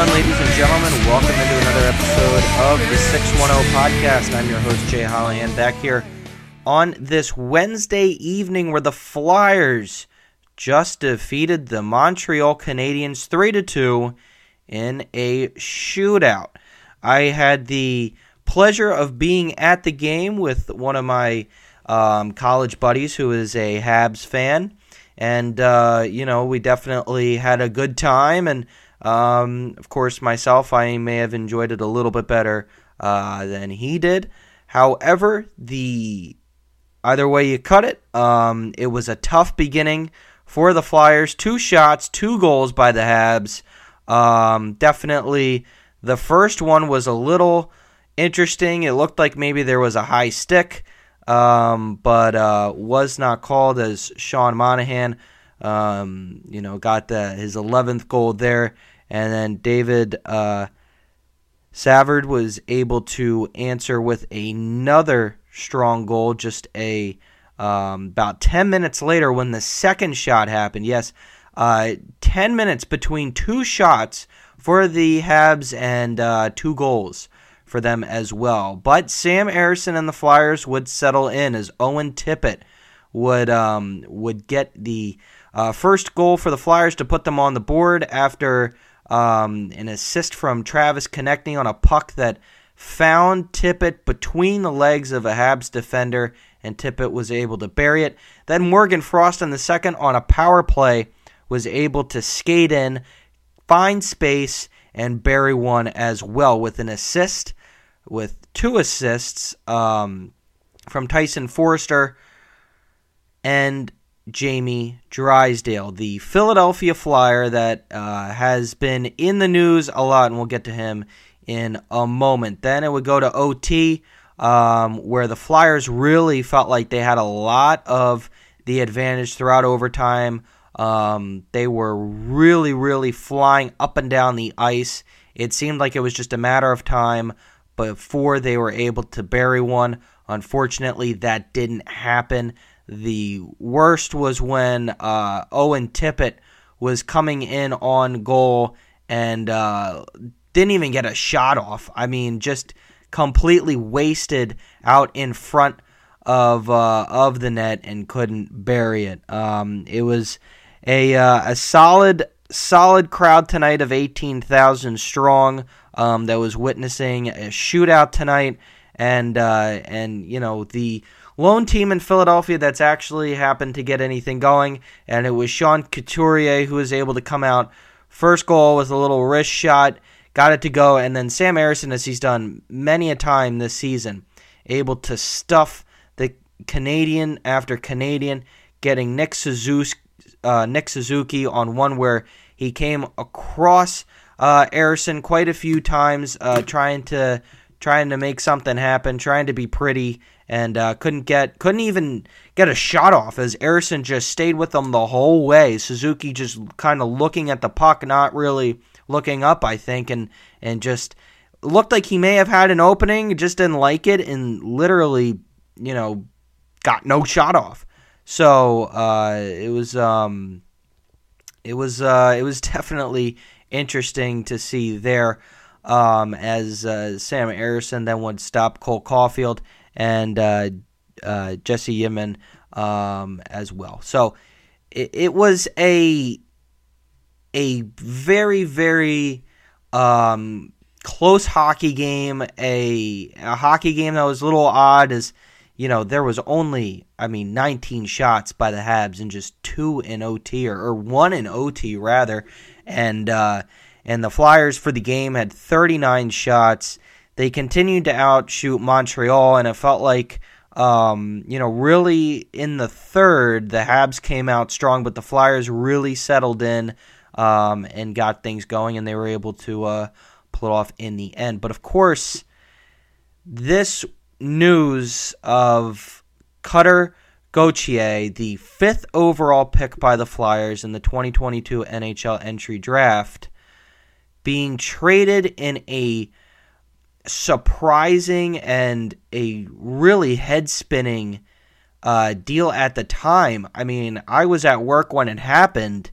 on, ladies and gentlemen? Welcome into another episode of the 610 podcast. I'm your host, Jay Hollihan, back here on this Wednesday evening where the Flyers just defeated the Montreal Canadiens 3 to 2 in a shootout. I had the pleasure of being at the game with one of my um, college buddies who is a Habs fan. And, uh, you know, we definitely had a good time. And, um, of course, myself, I may have enjoyed it a little bit better uh, than he did. However, the either way you cut it, um, it was a tough beginning for the Flyers. Two shots, two goals by the Habs. Um, definitely, the first one was a little interesting. It looked like maybe there was a high stick, um, but uh, was not called as Sean Monahan, um, you know, got the his 11th goal there, and then David uh, Savard was able to answer with another strong goal, just a um, about 10 minutes later when the second shot happened. Yes, uh, 10 minutes between two shots for the Habs and uh, two goals for them as well. But Sam Ersson and the Flyers would settle in as Owen Tippett would um, would get the uh, first goal for the Flyers to put them on the board after um, an assist from Travis connecting on a puck that found Tippett between the legs of a Habs defender, and Tippett was able to bury it. Then Morgan Frost in the second on a power play was able to skate in, find space, and bury one as well with an assist with two assists um, from Tyson Foerster. and Jamie Drysdale, the Philadelphia Flyer that uh, has been in the news a lot, and we'll get to him in a moment. Then it would go to OT, um, where the Flyers really felt like they had a lot of the advantage throughout overtime. Um, they were really, really flying up and down the ice. It seemed like it was just a matter of time before they were able to bury one. Unfortunately, that didn't happen. The worst was when uh, Owen Tippett was coming in on goal and uh, didn't even get a shot off. I mean, just completely wasted out in front of uh, of the net and couldn't bury it. Um, it was a uh, a solid solid crowd tonight of eighteen thousand strong um, that was witnessing a shootout tonight, and uh, and you know the lone team in Philadelphia that's actually happened to get anything going, and it was Sean Couturier who was able to come out. First goal with a little wrist shot, got it to go, and then Sam Ersson, as he's done many a time this season, able to stuff the Canadian after Canadian, getting Nick Suzuki, uh, Nick Suzuki on one where he came across uh, Ersson quite a few times, uh, trying to trying to make something happen, trying to be pretty, and uh, couldn't get couldn't even get a shot off as Ersson just stayed with them the whole way. Suzuki just kind of looking at the puck, not really looking up, I think, and and just looked like he may have had an opening, just didn't like it, and literally, you know, got no shot off. So uh, it was um, it was uh, it was definitely interesting to see there um, as uh, Sam Ersson then would stop Cole Caufield and uh, uh, Jesse Ylonen um, as well. So it, it, was a a very very um, close hockey game, a, a hockey game that was a little odd as you know, there was only, I mean, 19 shots by the Habs and just two in OT, or, or one in OT rather, and uh, and the Flyers for the game had 39 shots. They continued to outshoot Montreal, and it felt like, um, you know, really in the third, the Habs came out strong, but the Flyers really settled in um, and got things going, and they were able to uh, pull it off in the end. But of course, this news of Cutter Gauthier, the fifth overall pick by the Flyers in the 2022 NHL entry draft, being traded in a surprising and a really head spinning uh, deal at the time. I mean, I was at work when it happened,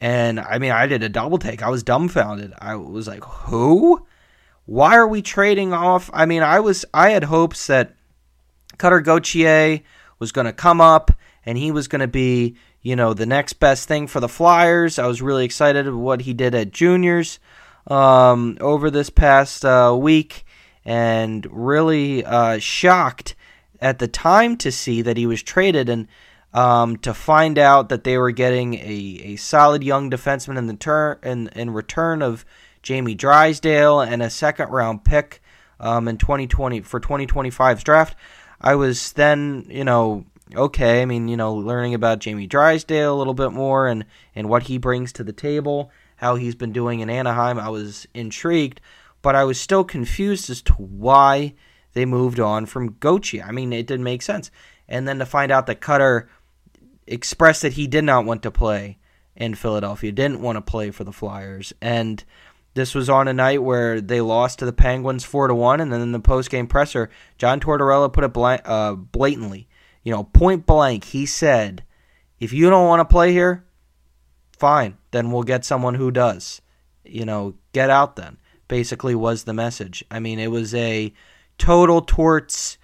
And I mean, I did a double take. I was dumbfounded. I was like, "Who? Why are we trading off?" I mean, I was I had hopes that Cutter Gauthier was going to come up and he was going to be, you know, the next best thing for the Flyers. I was really excited of what he did at juniors um, over this past uh, week and really uh, shocked at the time to see that he was traded and um, to find out that they were getting a, a solid young defenseman in the turn in, in return of Jamie Drysdale and a second round pick um, in 2020 for 2025's draft. I was then, you know, okay. I mean, you know, learning about Jamie Drysdale a little bit more and and what he brings to the table, how he's been doing in Anaheim. I was intrigued, but I was still confused as to why they moved on from Gauthier. I mean, it didn't make sense. And then to find out that Cutter expressed that he did not want to play in Philadelphia, didn't want to play for the Flyers, and this was on a night where they lost to the Penguins four to one, and then in the post game presser, John Tortorella put it uh, blatantly, you know, point blank. He said, "If you don't want to play here, fine, then we'll get someone who does. You know, get out then." Basically, was the message. I mean, it was a total torts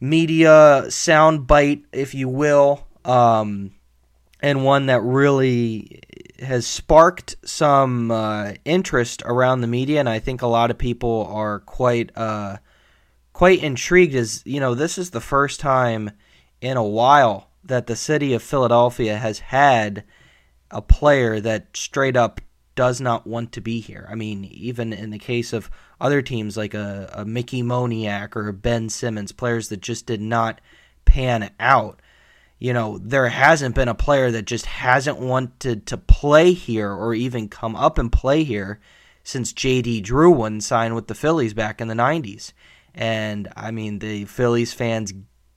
media soundbite, if you will, um, and one that really has sparked some uh, interest around the media, and I think a lot of people are quite uh, quite intrigued. As you know, this is the first time in a while that the city of Philadelphia has had a player that straight up does not want to be here. I mean, even in the case of other teams like a, a Mickey Moniak or Ben Simmons, players that just did not pan out. You know, there hasn't been a player that just hasn't wanted to play here or even come up and play here since JD Drew wouldn't sign with the Phillies back in the 90s. And I mean, the Phillies fans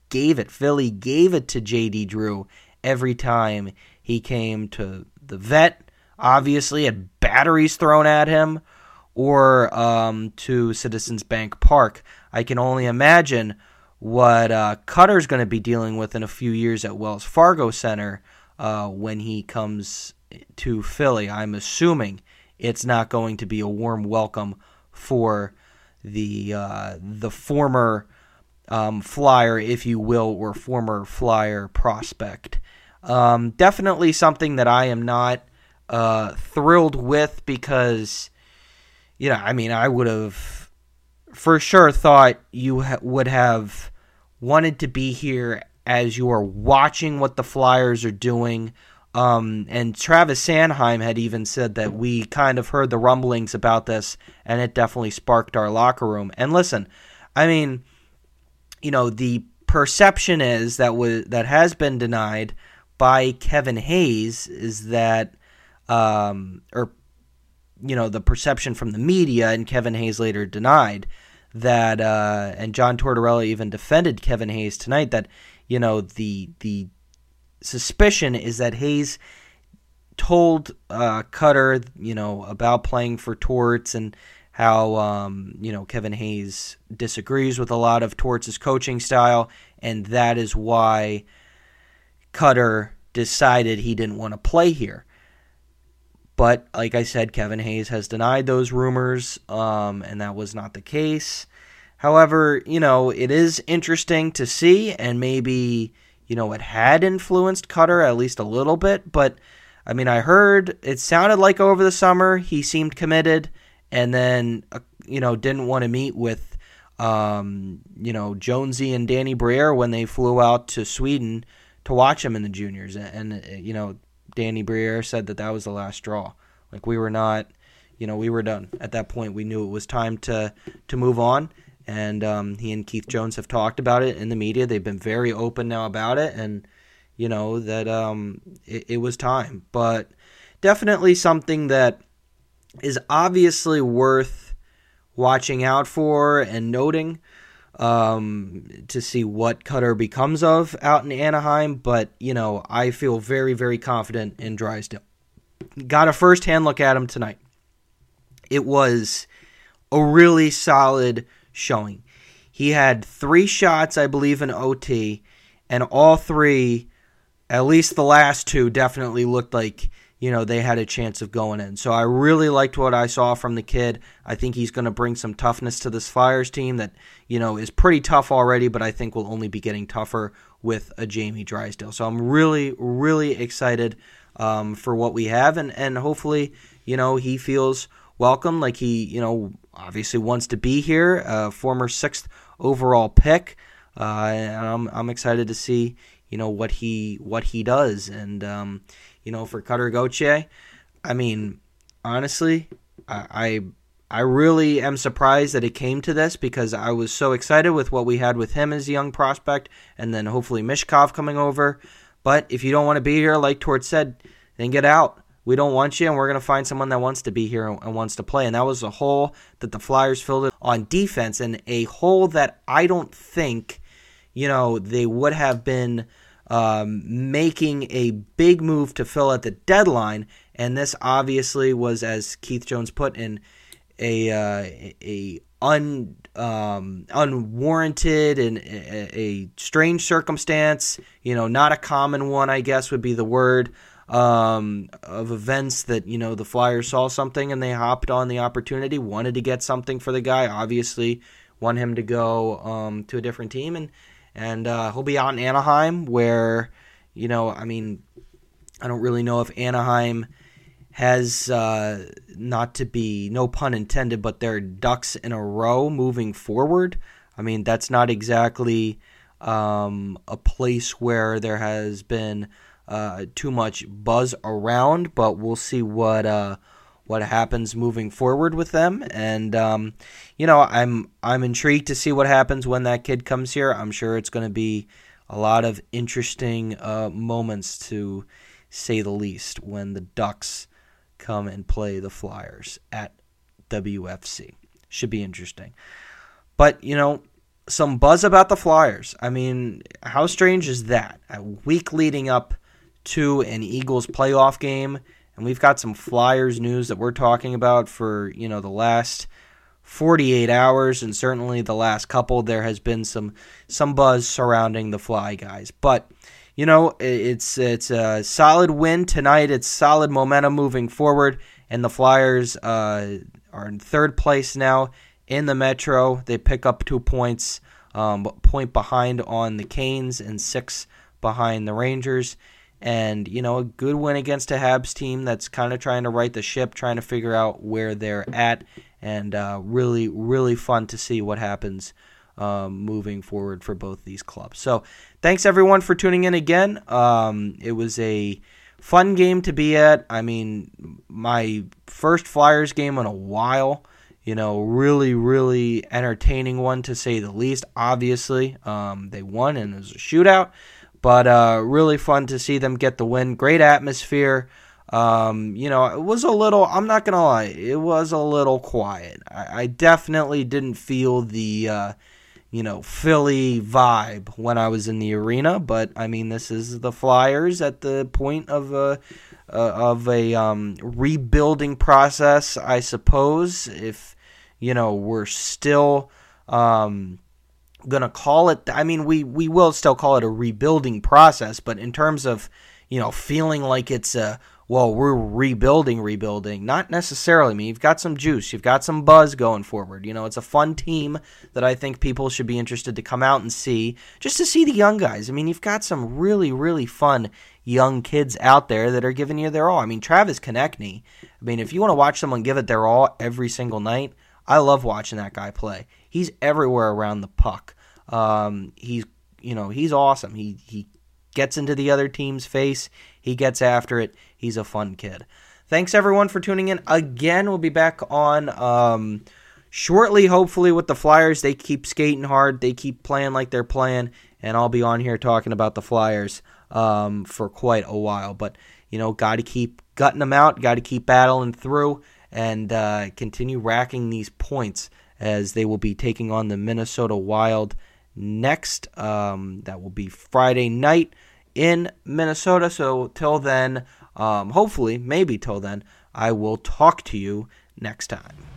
gave it. Philly gave it to JD Drew every time he came to the vet obviously had batteries thrown at him, or um, to Citizens Bank Park. I can only imagine what uh, Cutter's going to be dealing with in a few years at Wells Fargo Center uh, when he comes to Philly. I'm assuming it's not going to be a warm welcome for the uh, the former um, flyer, if you will, or former flyer prospect. Um, definitely something that I am not uh, thrilled with because, you know, I mean, I would have for sure thought you ha- would have wanted to be here as you are watching what the Flyers are doing. Um, and Travis Sanheim had even said that we kind of heard the rumblings about this, and it definitely sparked our locker room. And listen, I mean, you know, the perception is that was that has been denied by Kevin Hayes is that um, or you know the perception from the media, and Kevin Hayes later denied that, uh, and John Tortorella even defended Kevin Hayes tonight that you know the the suspicion is that Hayes told uh, Cutter you know about playing for Torts and how um, you know Kevin Hayes disagrees with a lot of Torts' coaching style, and that is why Cutter decided he didn't want to play here. But like I said, Kevin Hayes has denied those rumors, um, and that was not the case. However, you know, it is interesting to see, and maybe, you know, it had influenced Cutter at least a little bit. But, I mean, I heard it sounded like over the summer he seemed committed and then, uh, you know, didn't want to meet with, um, you know, Jonesy and Danny Briere when they flew out to Sweden to watch him in the juniors. And, and you know, Danny Briere said that that was the last straw. Like we were not, you know, we were done at that point. We knew it was time to to move on, and um, he and Keith Jones have talked about it in the media. They've been very open now about it, and you know that um, it, it was time. But definitely something that is obviously worth watching out for and noting um, to see what Cutter becomes of out in Anaheim. But, you know, I feel very, very confident in Drysdale. Got a first hand look at him tonight. It was a really solid showing. He had three shots, I believe, in OT, and all three, at least the last two, definitely looked like you know, they had a chance of going in. So I really liked what I saw from the kid. I think he's going to bring some toughness to this Flyers team that, you know, is pretty tough already, but I think will only be getting tougher with a Jamie Drysdale. So I'm really, really excited um, for what we have, and, and hopefully, you know, he feels welcome, like he, you know, obviously wants to be here, uh, former sixth overall pick. Uh, and I'm, I'm excited to see, you know, what he what he does. And, um, you know, for Cutter Gauthier, I mean, honestly, I, I I really am surprised that it came to this because I was so excited with what we had with him as a young prospect, and then hopefully Michkov coming over. But if you don't want to be here, like Torts said, then get out. We don't want you, and we're going to find someone that wants to be here and wants to play. And that was a hole that the Flyers filled on defense, and a hole that I don't think, you know, they would have been um, making a big move to fill at the deadline. And this obviously was, as Keith Jones put in, a uh, a un um, unwarranted and a, a, strange circumstance. You know, not a common one, I guess would be the word. Um, of events that you know the Flyers saw something and they hopped on the opportunity, wanted to get something for the guy. Obviously, want him to go um, to a different team, and and uh, he'll be out in Anaheim, where you know, I mean, I don't really know if Anaheim has uh, not to be no pun intended, but they're ducks in a row moving forward. I mean, that's not exactly um, a place where there has been uh, too much buzz around, but we'll see what uh, what happens moving forward with them. And um, you know, I'm I'm intrigued to see what happens when that kid comes here. I'm sure it's going to be a lot of interesting uh, moments to say the least when the Ducks come and play the Flyers at WFC. Should be interesting. But, you know, some buzz about the Flyers. I mean, how strange is that? A week leading up to an Eagles playoff game, and we've got some Flyers news that we're talking about for, you know, the last 48 hours and certainly the last couple there has been some some buzz surrounding the Fly guys. But you know, it's it's a solid win tonight. It's solid momentum moving forward, and the Flyers uh, are in third place now in the Metro. They pick up two points, um, point behind on the Canes, and six behind the Rangers. And you know, a good win against a Habs team that's kind of trying to right the ship, trying to figure out where they're at, and uh, really, really fun to see what happens um, moving forward for both these clubs. So, thanks everyone for tuning in again. Um, it was a fun game to be at. I mean, my first Flyers game in a while. You know, really, really entertaining one to say the least. Obviously, um, they won and it was a shootout, but uh, really fun to see them get the win. Great atmosphere. Um, you know, it was a little, I'm not going to lie, it was a little quiet. I, I definitely didn't feel the, uh, you know, Philly vibe when I was in the arena. But I mean, this is the Flyers at the point of a uh, of a um, rebuilding process, I suppose. If you know, we're still um, gonna call it. I mean, we we will still call it a rebuilding process. But in terms of you know, feeling like it's a well, we're rebuilding, rebuilding. Not necessarily. I mean, you've got some juice, you've got some buzz going forward. You know, it's a fun team that I think people should be interested to come out and see, just to see the young guys. I mean, you've got some really, really fun young kids out there that are giving you their all. I mean, Travis Konecny. I mean, if you want to watch someone give it their all every single night, I love watching that guy play. He's everywhere around the puck. Um, he's you know he's awesome. He he gets into the other team's face. He gets after it. He's a fun kid. Thanks everyone for tuning in. Again, we'll be back on um, shortly, hopefully, with the Flyers. They keep skating hard. They keep playing like they're playing, and I'll be on here talking about the Flyers um, for quite a while. But you know, got to keep gutting them out. Got to keep battling through and uh, continue racking these points as they will be taking on the Minnesota Wild next. Um, that will be Friday night in Minnesota. So till then, um, hopefully, maybe till then, I will talk to you next time.